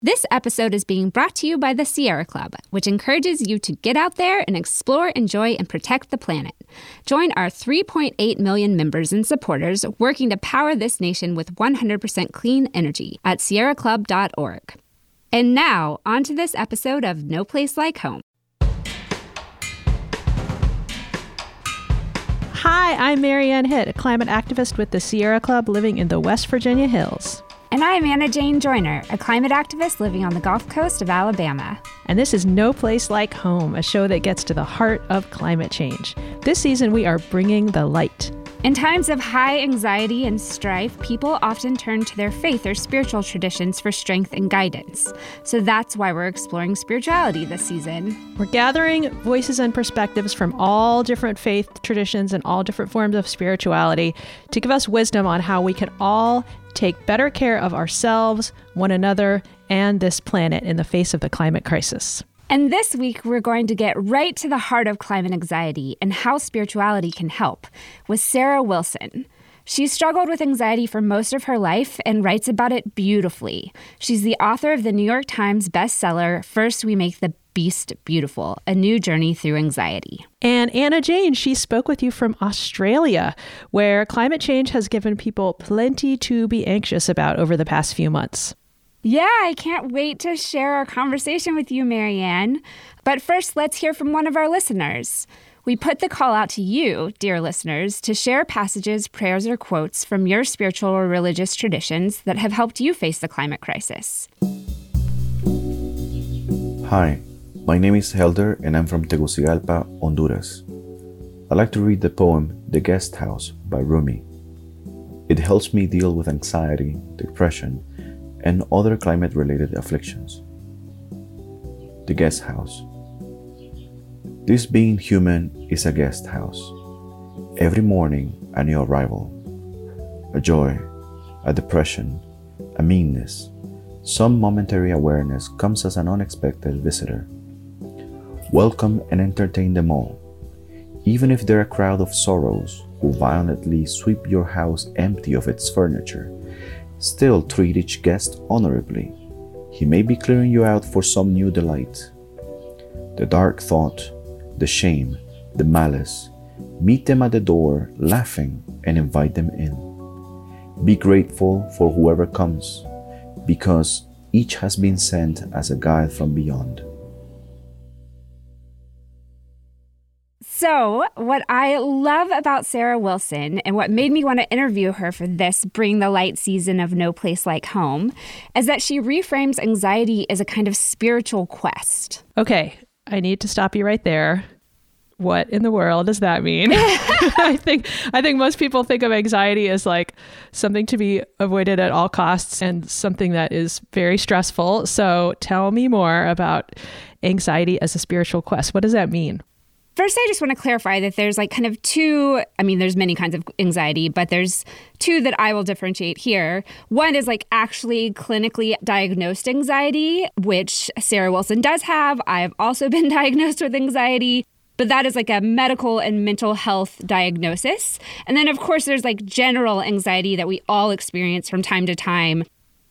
This episode is being brought to you by the Sierra Club, which encourages you to get out there and explore, enjoy, and protect the planet. Join our 3.8 million members and supporters working to power this nation with 100% clean energy at sierraclub.org. And now, on to this episode of No Place Like Home. Hi, I'm Mary Anne Hitt, a climate activist with the Sierra Club living in the West Virginia hills. And I'm Anna Jane Joyner, a climate activist living on the Gulf Coast of Alabama. And this is No Place Like Home, a show that gets to the heart of climate change. This season, we are bringing the light. In times of high anxiety and strife, people often turn to their faith or spiritual traditions for strength and guidance. So that's why we're exploring spirituality this season. We're gathering voices and perspectives from all different faith traditions and all different forms of spirituality to give us wisdom on how we can all take better care of ourselves, one another, and this planet in the face of the climate crisis. And this week, we're going to get right to the heart of climate anxiety and how spirituality can help with Sarah Wilson. She's struggled with anxiety for most of her life and writes about it beautifully. She's the author of the New York Times bestseller, First We Make the Beast Beautiful A New Journey Through Anxiety. And Anna Jane, she spoke with you from Australia, where climate change has given people plenty to be anxious about over the past few months. Yeah, I can't wait to share our conversation with you, Marianne. But first, let's hear from one of our listeners. We put the call out to you, dear listeners, to share passages, prayers, or quotes from your spiritual or religious traditions that have helped you face the climate crisis. Hi, my name is Helder and I'm from Tegucigalpa, Honduras. I like to read the poem The Guest House by Rumi. It helps me deal with anxiety, depression, and other climate related afflictions. The guest house. This being human is a guest house. Every morning, a new arrival. A joy, a depression, a meanness, some momentary awareness comes as an unexpected visitor. Welcome and entertain them all, even if they're a crowd of sorrows who violently sweep your house empty of its furniture Still treat each guest honorably. He may be clearing you out for some new delight. The dark thought, the shame, the malice, meet them at the door laughing and invite them in. Be grateful for whoever comes, because each has been sent as a guide from beyond. So, what I love about Sarah Wilson and what made me want to interview her for this Bring the Light season of No Place Like Home is that she reframes anxiety as a kind of spiritual quest. Okay, I need to stop you right there. What in the world does that mean? I think I think most people think of anxiety as like something to be avoided at all costs and something that is very stressful. So tell me more about anxiety as a spiritual quest. What does that mean? First, I just want to clarify that there's like kind of two, I mean, there's many kinds of anxiety, but there's two that I will differentiate here. One is like actually clinically diagnosed anxiety, which Sarah Wilson does have. I've also been diagnosed with anxiety but that is like a medical and mental health diagnosis. And then, of course, there's like general anxiety that we all experience from time to time.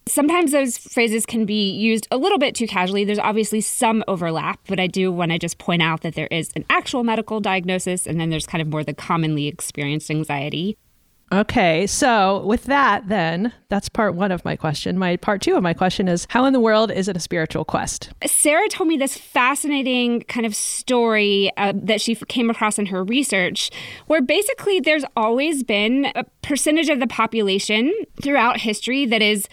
Sometimes those phrases can be used a little bit too casually. There's obviously some overlap, but I do want to just point out that there is an actual medical diagnosis, and then there's kind of more the commonly experienced anxiety. Okay, so with that, then that's part one of my question. My part two of my question is How in the world is it a spiritual quest? Sarah told me this fascinating kind of story uh, that she came across in her research, where basically there's always been a percentage of the population throughout history that is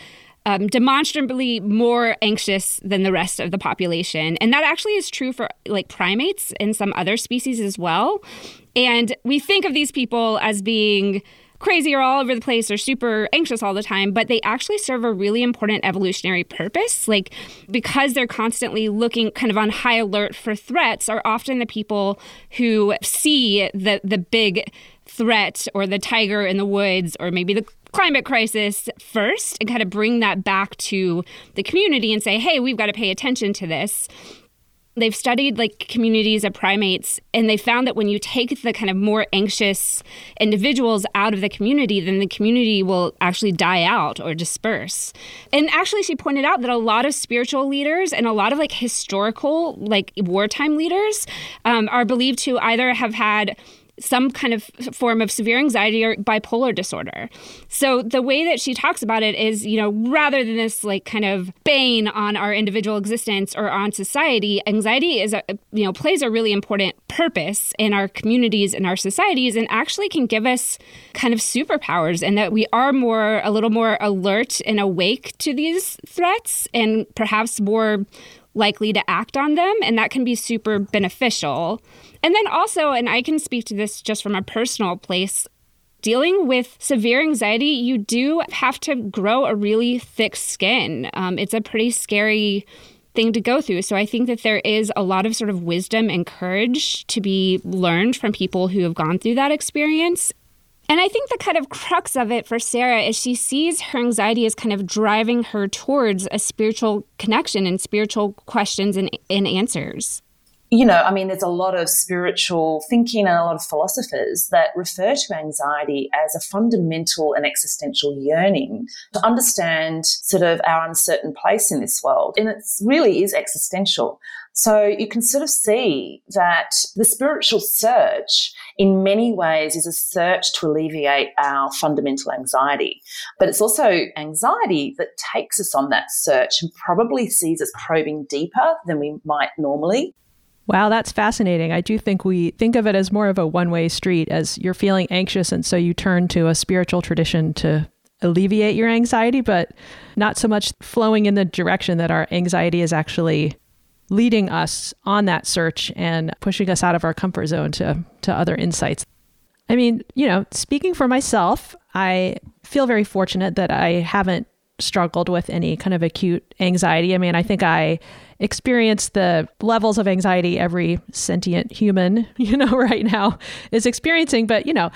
um, demonstrably more anxious than the rest of the population. And that actually is true for like primates and some other species as well. And we think of these people as being crazy or all over the place or super anxious all the time, but they actually serve a really important evolutionary purpose. Like, because they're constantly looking kind of on high alert for threats, are often the people who see the, the big threat or the tiger in the woods or maybe the climate crisis first and kind of bring that back to the community and say, hey, we've got to pay attention to this. They've studied like communities of primates and they found that when you take the kind of more anxious individuals out of the community, then the community will actually die out or disperse. And actually, she pointed out that a lot of spiritual leaders and a lot of like historical, like wartime leaders um, are believed to either have had some kind of form of severe anxiety or bipolar disorder. So the way that she talks about it is, you know, rather than this like kind of bane on our individual existence or on society, anxiety is a you know plays a really important purpose in our communities and our societies and actually can give us kind of superpowers and that we are more a little more alert and awake to these threats and perhaps more likely to act on them and that can be super beneficial. And then also, and I can speak to this just from a personal place, dealing with severe anxiety, you do have to grow a really thick skin. Um, it's a pretty scary thing to go through. So I think that there is a lot of sort of wisdom and courage to be learned from people who have gone through that experience. And I think the kind of crux of it for Sarah is she sees her anxiety as kind of driving her towards a spiritual connection and spiritual questions and, and answers you know, I mean, there's a lot of spiritual thinking and a lot of philosophers that refer to anxiety as a fundamental and existential yearning to understand sort of our uncertain place in this world. And it really is existential. So you can sort of see that the spiritual search in many ways is a search to alleviate our fundamental anxiety. But it's also anxiety that takes us on that search and probably sees us probing deeper than we might normally. Wow, that's fascinating. I do think we think of it as more of a one way street, as you're feeling anxious, and so you turn to a spiritual tradition to alleviate your anxiety, but not so much flowing in the direction that our anxiety is actually leading us on that search and pushing us out of our comfort zone to, to other insights. I mean, you know, speaking for myself, I feel very fortunate that I haven't struggled with any kind of acute anxiety. I mean, I think I experience the levels of anxiety every sentient human, you know, right now is experiencing. But, you know,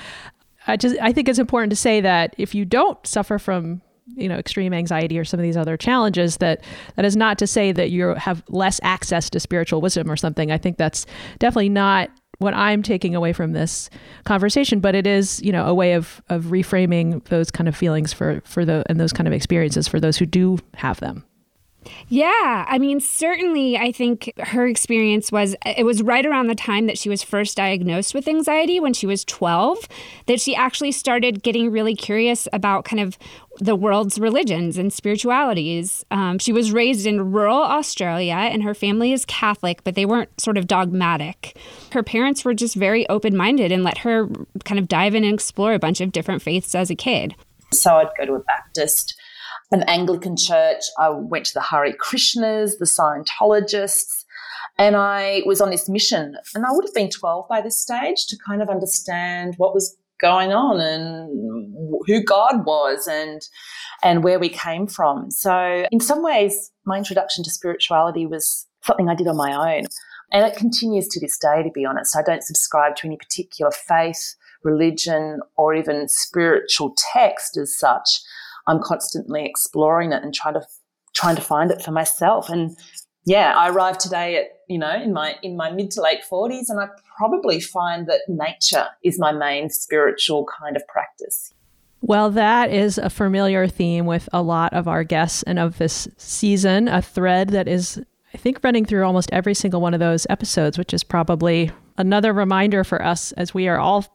I just I think it's important to say that if you don't suffer from you know extreme anxiety or some of these other challenges that that is not to say that you have less access to spiritual wisdom or something i think that's definitely not what i'm taking away from this conversation but it is you know a way of of reframing those kind of feelings for for the and those kind of experiences for those who do have them. Yeah, I mean, certainly, I think her experience was it was right around the time that she was first diagnosed with anxiety when she was 12 that she actually started getting really curious about kind of the world's religions and spiritualities. Um, she was raised in rural Australia and her family is Catholic, but they weren't sort of dogmatic. Her parents were just very open minded and let her kind of dive in and explore a bunch of different faiths as a kid. So I'd go to a Baptist an Anglican church. I went to the Hare Krishnas, the Scientologists, and I was on this mission. And I would have been 12 by this stage to kind of understand what was going on and who God was and and where we came from. So in some ways my introduction to spirituality was something I did on my own. And it continues to this day to be honest. I don't subscribe to any particular faith, religion or even spiritual text as such. I'm constantly exploring it and trying to trying to find it for myself. And yeah, I arrived today at you know in my in my mid to late forties, and I probably find that nature is my main spiritual kind of practice. Well, that is a familiar theme with a lot of our guests and of this season, a thread that is, I think, running through almost every single one of those episodes, which is probably another reminder for us as we are all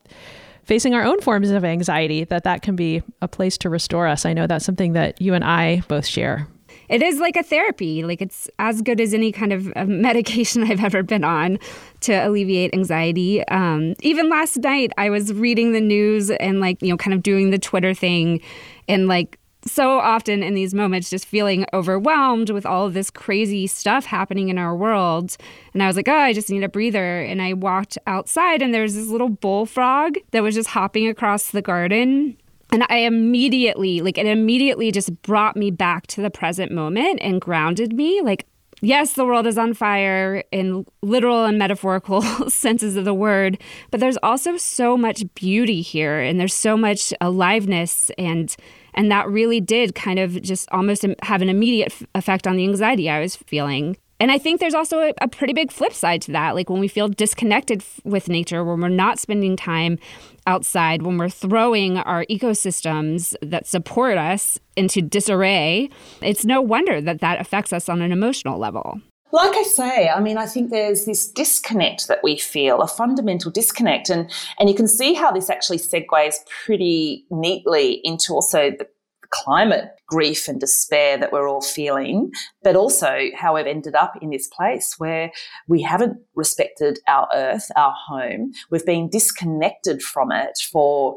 facing our own forms of anxiety, that that can be a place to restore us. I know that's something that you and I both share. It is like a therapy. Like it's as good as any kind of medication I've ever been on to alleviate anxiety. Um, even last night, I was reading the news and like you know, kind of doing the Twitter thing, and like so often in these moments just feeling overwhelmed with all of this crazy stuff happening in our world. And I was like, oh, I just need a breather. And I walked outside and there was this little bullfrog that was just hopping across the garden. And I immediately, like, it immediately just brought me back to the present moment and grounded me. Like, yes, the world is on fire in literal and metaphorical senses of the word, but there's also so much beauty here and there's so much aliveness and and that really did kind of just almost have an immediate effect on the anxiety I was feeling. And I think there's also a, a pretty big flip side to that. Like when we feel disconnected f- with nature, when we're not spending time outside, when we're throwing our ecosystems that support us into disarray, it's no wonder that that affects us on an emotional level. Like I say, I mean, I think there's this disconnect that we feel, a fundamental disconnect. And, and you can see how this actually segues pretty neatly into also the climate grief and despair that we're all feeling, but also how we've ended up in this place where we haven't respected our earth, our home. We've been disconnected from it for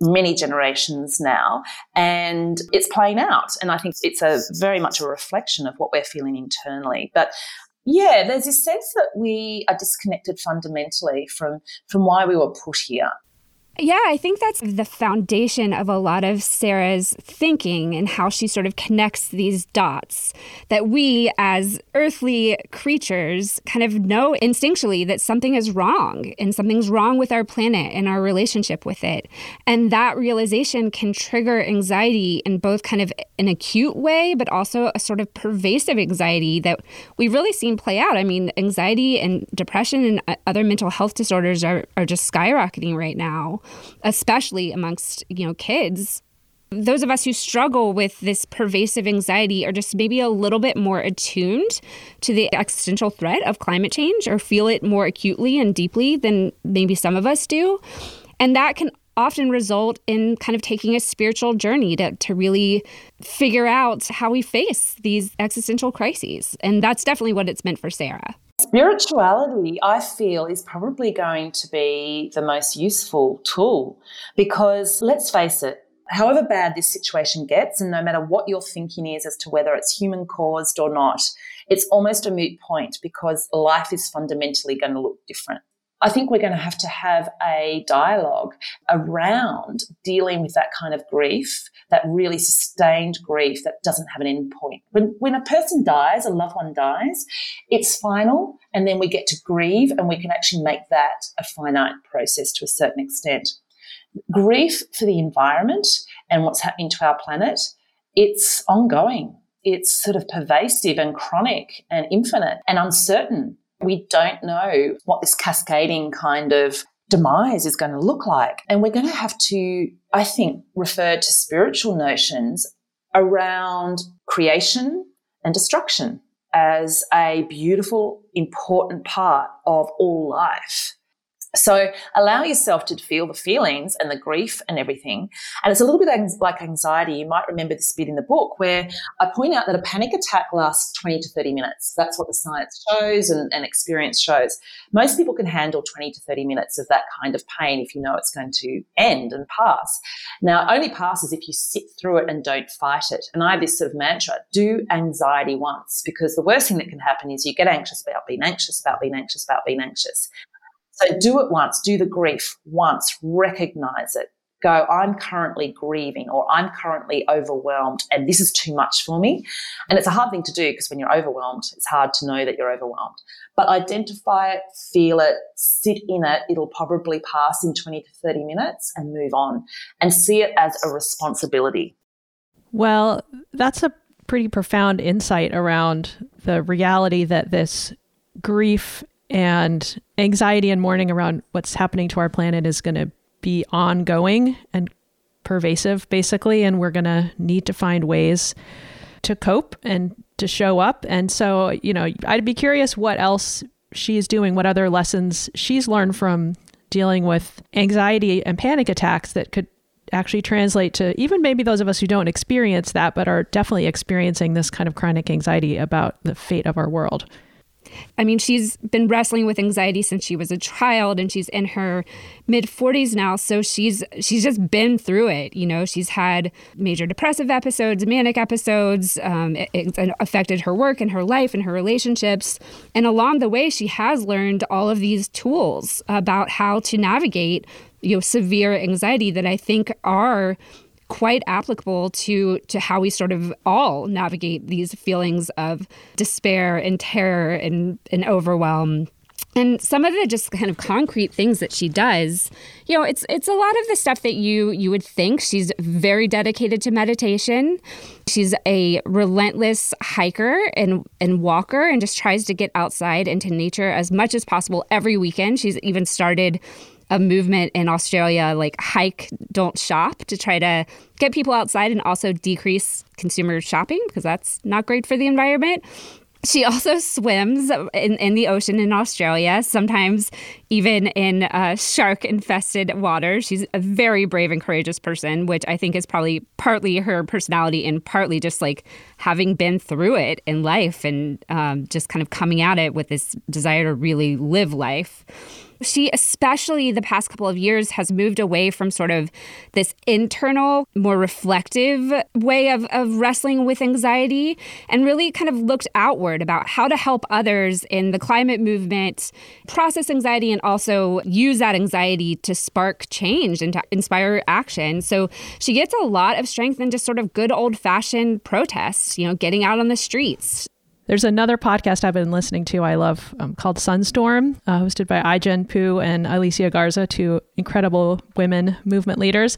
many generations now and it's playing out. And i think it's a very much a reflection of what we're feeling internally. But yeah there's this sense that we are disconnected fundamentally from from why we were put here yeah, I think that's the foundation of a lot of Sarah's thinking and how she sort of connects these dots that we, as earthly creatures, kind of know instinctually that something is wrong and something's wrong with our planet and our relationship with it. And that realization can trigger anxiety in both kind of an acute way, but also a sort of pervasive anxiety that we've really seen play out. I mean, anxiety and depression and uh, other mental health disorders are, are just skyrocketing right now especially amongst, you know, kids. Those of us who struggle with this pervasive anxiety are just maybe a little bit more attuned to the existential threat of climate change or feel it more acutely and deeply than maybe some of us do. And that can often result in kind of taking a spiritual journey to, to really figure out how we face these existential crises. And that's definitely what it's meant for Sarah. Spirituality, I feel, is probably going to be the most useful tool because let's face it, however bad this situation gets, and no matter what your thinking is as to whether it's human caused or not, it's almost a moot point because life is fundamentally going to look different. I think we're going to have to have a dialogue around dealing with that kind of grief, that really sustained grief that doesn't have an end point. When, when a person dies, a loved one dies, it's final, and then we get to grieve, and we can actually make that a finite process to a certain extent. Grief for the environment and what's happening to our planet, it's ongoing. It's sort of pervasive and chronic and infinite and uncertain we don't know what this cascading kind of demise is going to look like. And we're going to have to, I think, refer to spiritual notions around creation and destruction as a beautiful, important part of all life. So allow yourself to feel the feelings and the grief and everything. And it's a little bit like anxiety. You might remember this bit in the book where I point out that a panic attack lasts 20 to 30 minutes. That's what the science shows and, and experience shows. Most people can handle 20 to 30 minutes of that kind of pain if you know it's going to end and pass. Now, it only passes if you sit through it and don't fight it. And I have this sort of mantra, do anxiety once, because the worst thing that can happen is you get anxious about being anxious, about being anxious, about being anxious. So do it once, do the grief once, recognize it. Go, I'm currently grieving or I'm currently overwhelmed and this is too much for me. And it's a hard thing to do because when you're overwhelmed, it's hard to know that you're overwhelmed. But identify it, feel it, sit in it. It'll probably pass in 20 to 30 minutes and move on and see it as a responsibility. Well, that's a pretty profound insight around the reality that this grief and anxiety and mourning around what's happening to our planet is going to be ongoing and pervasive, basically. And we're going to need to find ways to cope and to show up. And so, you know, I'd be curious what else she's doing, what other lessons she's learned from dealing with anxiety and panic attacks that could actually translate to even maybe those of us who don't experience that, but are definitely experiencing this kind of chronic anxiety about the fate of our world. I mean, she's been wrestling with anxiety since she was a child and she's in her mid 40s now, so she's she's just been through it, you know. She's had major depressive episodes, manic episodes, um, it, it affected her work and her life and her relationships. And along the way, she has learned all of these tools about how to navigate, you know, severe anxiety that I think are quite applicable to to how we sort of all navigate these feelings of despair and terror and, and overwhelm. And some of the just kind of concrete things that she does you know it's it's a lot of the stuff that you you would think she's very dedicated to meditation. She's a relentless hiker and and walker and just tries to get outside into nature as much as possible every weekend. She's even started a movement in Australia like hike don't shop to try to get people outside and also decrease consumer shopping because that's not great for the environment she also swims in, in the ocean in Australia, sometimes even in uh, shark infested water. She's a very brave and courageous person, which I think is probably partly her personality and partly just like having been through it in life and um, just kind of coming at it with this desire to really live life. She, especially the past couple of years, has moved away from sort of this internal, more reflective way of, of wrestling with anxiety and really kind of looked outward about how to help others in the climate movement process anxiety and also use that anxiety to spark change and to inspire action. So she gets a lot of strength in just sort of good old fashioned protests, you know, getting out on the streets. There's another podcast I've been listening to I love um, called Sunstorm, uh, hosted by Ai-jen Poo and Alicia Garza, two incredible women movement leaders.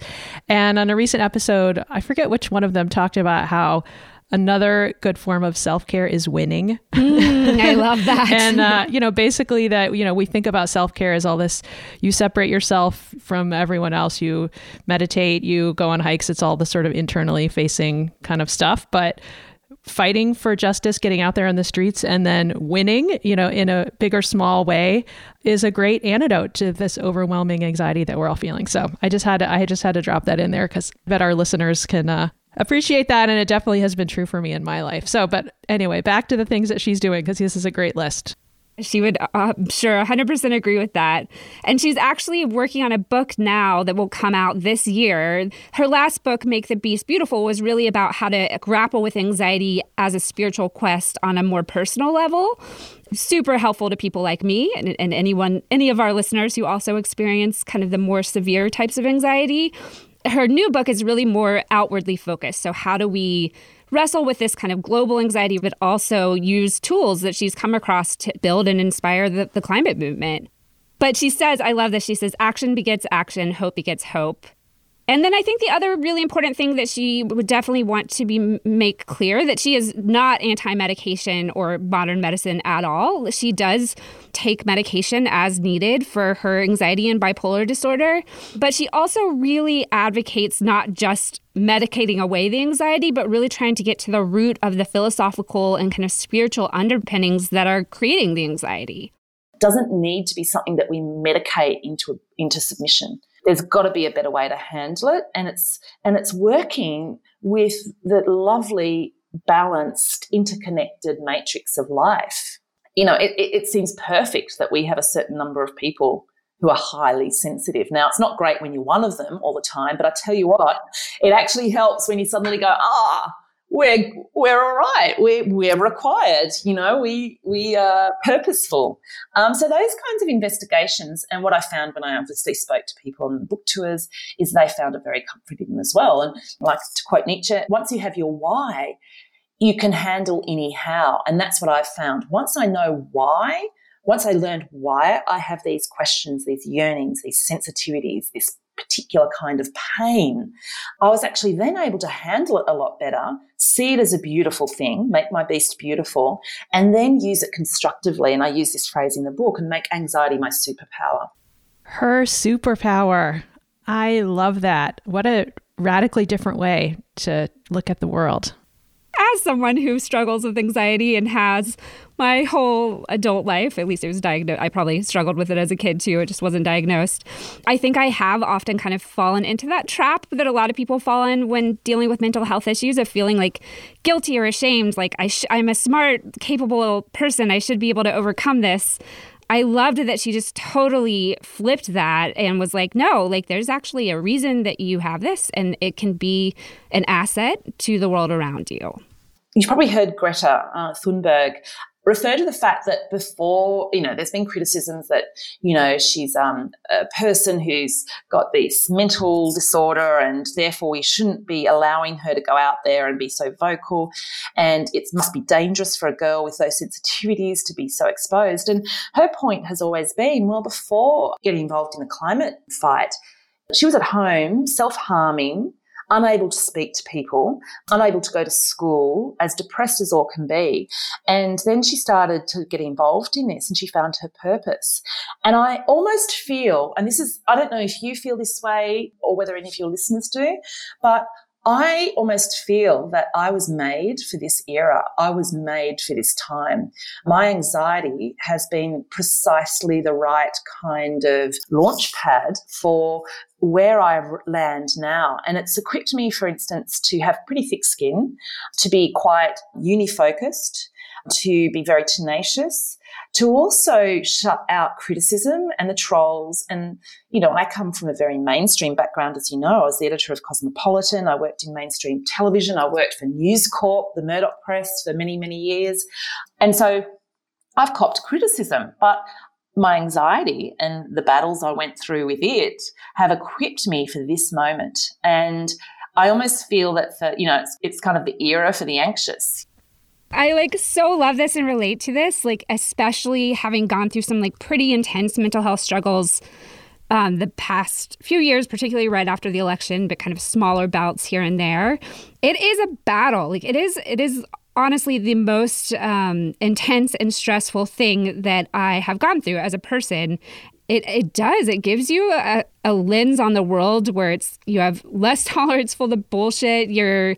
And on a recent episode, I forget which one of them talked about how another good form of self-care is winning. Mm, i love that. And uh, you know basically that you know we think about self-care as all this you separate yourself from everyone else you meditate you go on hikes it's all the sort of internally facing kind of stuff. But fighting for justice, getting out there on the streets, and then winning, you know, in a big or small way, is a great antidote to this overwhelming anxiety that we're all feeling. So I just had to, I just had to drop that in there because I bet our listeners can uh, appreciate that, and it definitely has been true for me in my life. So, but anyway, back to the things that she's doing because this is a great list. She would, uh, I'm sure, 100% agree with that. And she's actually working on a book now that will come out this year. Her last book, Make the Beast Beautiful, was really about how to grapple with anxiety as a spiritual quest on a more personal level. Super helpful to people like me and, and anyone, any of our listeners who also experience kind of the more severe types of anxiety. Her new book is really more outwardly focused. So, how do we wrestle with this kind of global anxiety, but also use tools that she's come across to build and inspire the, the climate movement. But she says, I love this. She says, action begets action, hope begets hope. And then I think the other really important thing that she would definitely want to be make clear that she is not anti-medication or modern medicine at all. She does take medication as needed for her anxiety and bipolar disorder, but she also really advocates not just medicating away the anxiety, but really trying to get to the root of the philosophical and kind of spiritual underpinnings that are creating the anxiety. Doesn't need to be something that we medicate into into submission there's got to be a better way to handle it. And it's and it's working with the lovely balanced interconnected matrix of life. You know it, it, seems perfect that we have a certain number of people who are highly sensitive. Now it's not great when you're one of them all the time but i tell you what it actually helps when you suddenly go ah we're we're all right. We're we're required. You know, we we are purposeful. Um, so those kinds of investigations, and what I found when I obviously spoke to people on book tours, is they found it very comforting as well. And like to quote Nietzsche, once you have your why, you can handle anyhow. And that's what I've found. Once I know why, once I learned why I have these questions, these yearnings, these sensitivities, this particular kind of pain, I was actually then able to handle it a lot better, see it as a beautiful thing, make my beast beautiful, and then use it constructively. And I use this phrase in the book and make anxiety my superpower. Her superpower. I love that. What a radically different way to look at the world as someone who struggles with anxiety and has my whole adult life, at least it was diagnosed, I probably struggled with it as a kid too. It just wasn't diagnosed. I think I have often kind of fallen into that trap that a lot of people fall in when dealing with mental health issues of feeling like guilty or ashamed, like I sh- I'm a smart, capable person. I should be able to overcome this. I loved that she just totally flipped that and was like, no, like there's actually a reason that you have this and it can be an asset to the world around you. You've probably heard Greta uh, Thunberg refer to the fact that before, you know, there's been criticisms that, you know, she's um, a person who's got this mental disorder and therefore we shouldn't be allowing her to go out there and be so vocal. And it must be dangerous for a girl with those sensitivities to be so exposed. And her point has always been, well, before getting involved in the climate fight, she was at home self harming unable to speak to people, unable to go to school, as depressed as all can be. And then she started to get involved in this and she found her purpose. And I almost feel, and this is, I don't know if you feel this way or whether any of your listeners do, but I almost feel that I was made for this era. I was made for this time. My anxiety has been precisely the right kind of launch pad for where I land now. And it's equipped me, for instance, to have pretty thick skin, to be quite uni focused, to be very tenacious, to also shut out criticism and the trolls. And, you know, I come from a very mainstream background, as you know. I was the editor of Cosmopolitan. I worked in mainstream television. I worked for News Corp, the Murdoch Press, for many, many years. And so I've copped criticism, but my anxiety and the battles I went through with it have equipped me for this moment. And I almost feel that for, you know, it's, it's kind of the era for the anxious. I like so love this and relate to this, like especially having gone through some like pretty intense mental health struggles um, the past few years, particularly right after the election, but kind of smaller bouts here and there. It is a battle. Like it is, it is honestly the most um, intense and stressful thing that I have gone through as a person. It, it does. It gives you a, a lens on the world where it's you have less tolerance for the bullshit. You're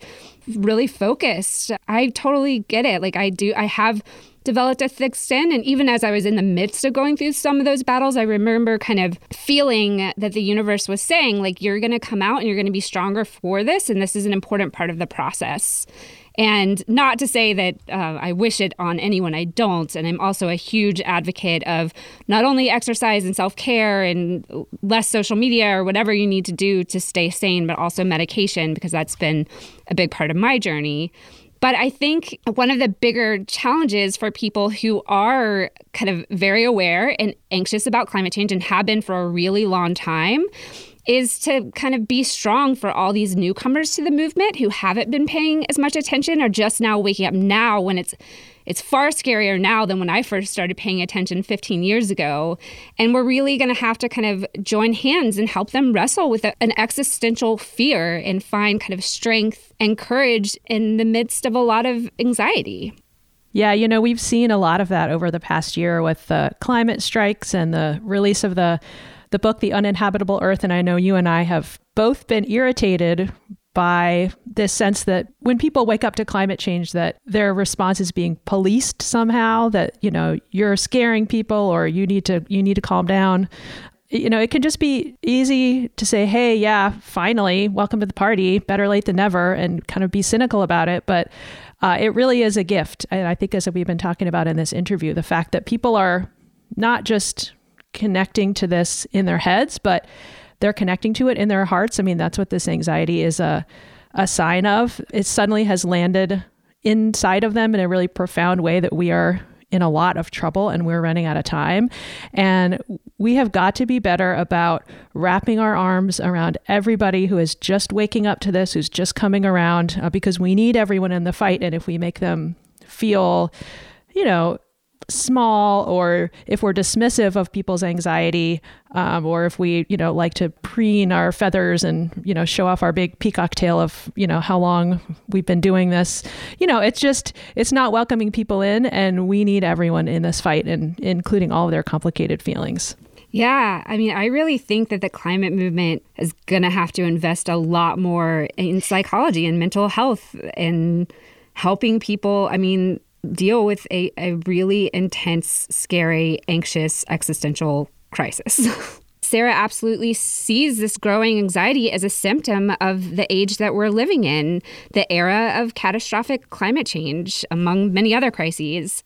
really focused. I totally get it. Like I do, I have developed a thick skin. And even as I was in the midst of going through some of those battles, I remember kind of feeling that the universe was saying, like, you're going to come out and you're going to be stronger for this. And this is an important part of the process. And not to say that uh, I wish it on anyone, I don't. And I'm also a huge advocate of not only exercise and self care and less social media or whatever you need to do to stay sane, but also medication, because that's been a big part of my journey. But I think one of the bigger challenges for people who are kind of very aware and anxious about climate change and have been for a really long time is to kind of be strong for all these newcomers to the movement who haven't been paying as much attention or just now waking up now when it's it's far scarier now than when I first started paying attention 15 years ago. And we're really going to have to kind of join hands and help them wrestle with a, an existential fear and find kind of strength and courage in the midst of a lot of anxiety. Yeah, you know, we've seen a lot of that over the past year with the climate strikes and the release of the the book, The Uninhabitable Earth, and I know you and I have both been irritated by this sense that when people wake up to climate change that their response is being policed somehow that you know you're scaring people or you need to you need to calm down. You know it can just be easy to say hey yeah finally welcome to the party better late than never and kind of be cynical about it. But uh, it really is a gift and i think as we've been talking about in this interview the fact that people are not just connecting to this in their heads, but they're connecting to it in their hearts. I mean, that's what this anxiety is a, a sign of. It suddenly has landed inside of them in a really profound way that we are in a lot of trouble and we're running out of time. And we have got to be better about wrapping our arms around everybody who is just waking up to this, who's just coming around, uh, because we need everyone in the fight. And if we make them feel, you know, small or if we're dismissive of people's anxiety um, or if we you know like to preen our feathers and you know show off our big peacock tail of you know how long we've been doing this you know it's just it's not welcoming people in and we need everyone in this fight and including all of their complicated feelings yeah, I mean, I really think that the climate movement is going to have to invest a lot more in psychology and mental health and helping people. I mean, deal with a, a really intense, scary, anxious, existential crisis. Sarah absolutely sees this growing anxiety as a symptom of the age that we're living in, the era of catastrophic climate change, among many other crises.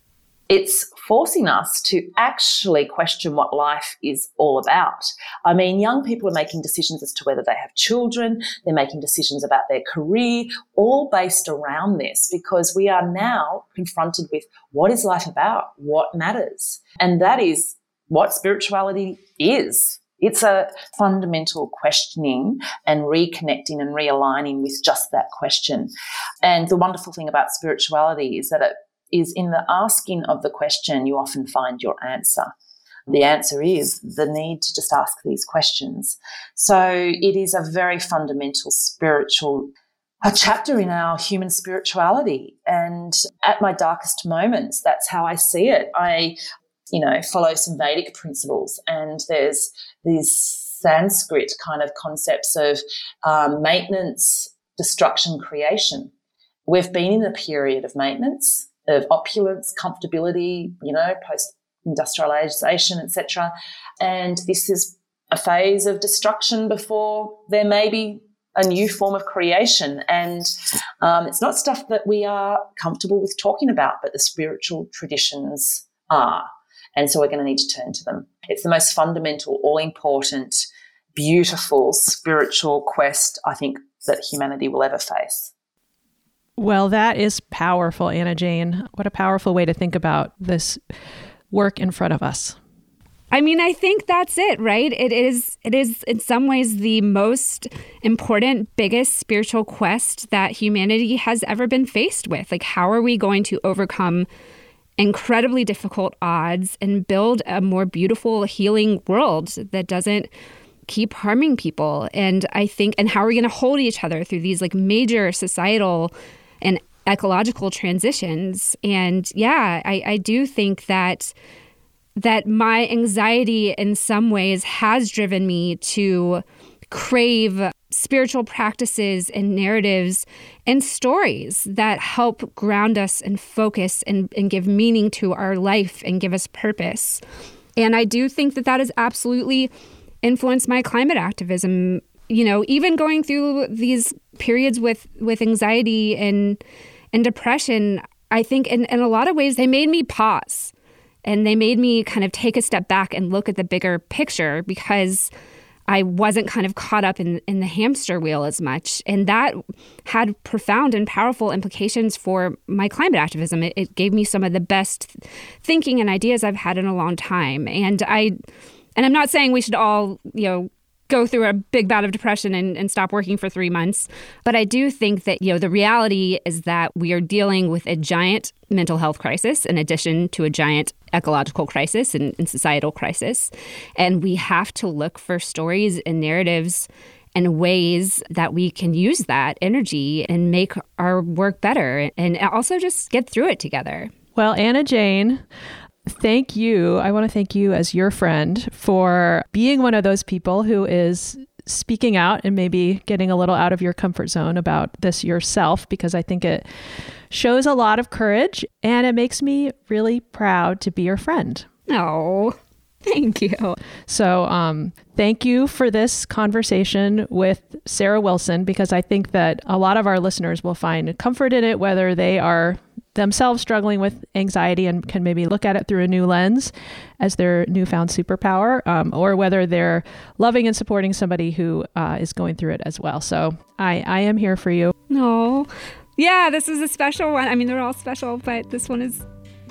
It's forcing us to actually question what life is all about. I mean, young people are making decisions as to whether they have children, they're making decisions about their career, all based around this because we are now confronted with what is life about? What matters? And that is what spirituality is. It's a fundamental questioning and reconnecting and realigning with just that question. And the wonderful thing about spirituality is that it is in the asking of the question, you often find your answer. The answer is the need to just ask these questions. So it is a very fundamental spiritual a chapter in our human spirituality. And at my darkest moments, that's how I see it. I, you know, follow some Vedic principles and there's these Sanskrit kind of concepts of um, maintenance, destruction, creation. We've been in a period of maintenance of opulence, comfortability, you know, post industrialization, etc. And this is a phase of destruction before there may be a new form of creation. And um, it's not stuff that we are comfortable with talking about, but the spiritual traditions are. And so we're going to need to turn to them. It's the most fundamental, all important, beautiful spiritual quest I think that humanity will ever face. Well, that is powerful, Anna Jane. What a powerful way to think about this work in front of us. I mean, I think that's it, right? It is it is in some ways the most important, biggest spiritual quest that humanity has ever been faced with. Like how are we going to overcome incredibly difficult odds and build a more beautiful, healing world that doesn't keep harming people? And I think and how are we going to hold each other through these like major societal and ecological transitions. And yeah, I, I do think that that my anxiety in some ways has driven me to crave spiritual practices and narratives and stories that help ground us and focus and, and give meaning to our life and give us purpose. And I do think that that has absolutely influenced my climate activism you know, even going through these periods with with anxiety and and depression, I think in, in a lot of ways they made me pause and they made me kind of take a step back and look at the bigger picture because I wasn't kind of caught up in, in the hamster wheel as much. And that had profound and powerful implications for my climate activism. It, it gave me some of the best thinking and ideas I've had in a long time. And I and I'm not saying we should all, you know, go through a big bout of depression and, and stop working for three months. But I do think that, you know, the reality is that we are dealing with a giant mental health crisis in addition to a giant ecological crisis and, and societal crisis. And we have to look for stories and narratives and ways that we can use that energy and make our work better and also just get through it together. Well, Anna Jane, thank you. I want to thank you as your friend for being one of those people who is speaking out and maybe getting a little out of your comfort zone about this yourself because I think it shows a lot of courage and it makes me really proud to be your friend. Oh, thank you. So, um, thank you for this conversation with Sarah Wilson because I think that a lot of our listeners will find comfort in it, whether they are themselves struggling with anxiety and can maybe look at it through a new lens as their newfound superpower, um, or whether they're loving and supporting somebody who uh, is going through it as well. So I, I am here for you. No. Yeah, this is a special one. I mean, they're all special, but this one is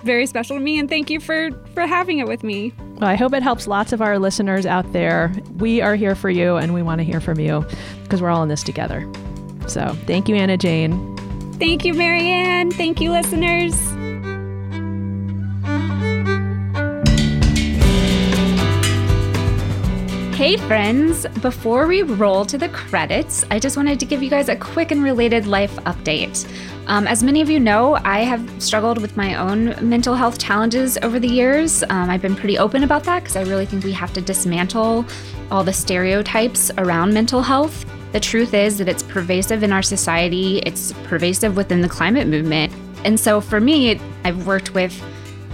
very special to me and thank you for for having it with me. Well, I hope it helps lots of our listeners out there. We are here for you and we want to hear from you because we're all in this together. So, thank you Anna Jane. Thank you, Mary Anne. Thank you, listeners. Hey, friends! Before we roll to the credits, I just wanted to give you guys a quick and related life update. Um, as many of you know, I have struggled with my own mental health challenges over the years. Um, I've been pretty open about that because I really think we have to dismantle all the stereotypes around mental health. The truth is that it's pervasive in our society, it's pervasive within the climate movement. And so for me, I've worked with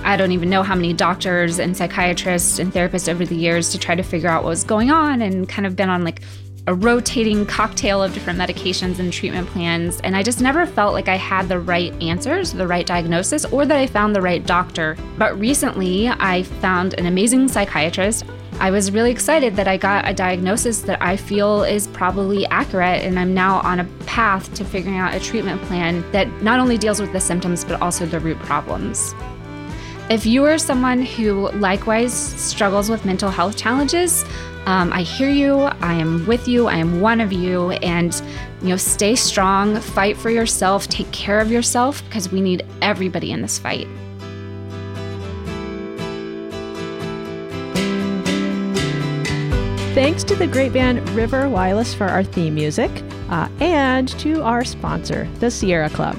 I don't even know how many doctors and psychiatrists and therapists over the years to try to figure out what was going on and kind of been on like a rotating cocktail of different medications and treatment plans, and I just never felt like I had the right answers, the right diagnosis, or that I found the right doctor. But recently, I found an amazing psychiatrist. I was really excited that I got a diagnosis that I feel is probably accurate, and I'm now on a path to figuring out a treatment plan that not only deals with the symptoms but also the root problems. If you are someone who likewise struggles with mental health challenges, um, I hear you. I am with you. I am one of you. And, you know, stay strong, fight for yourself, take care of yourself because we need everybody in this fight. Thanks to the great band River Wireless for our theme music, uh, and to our sponsor, the Sierra Club.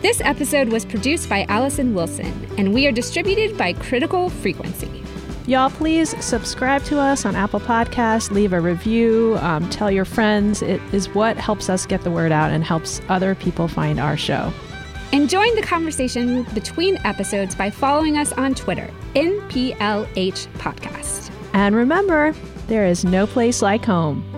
This episode was produced by Allison Wilson, and we are distributed by Critical Frequency. Y'all, please subscribe to us on Apple Podcasts, leave a review, um, tell your friends. It is what helps us get the word out and helps other people find our show. And join the conversation between episodes by following us on Twitter, NPLH Podcast. And remember, there is no place like home.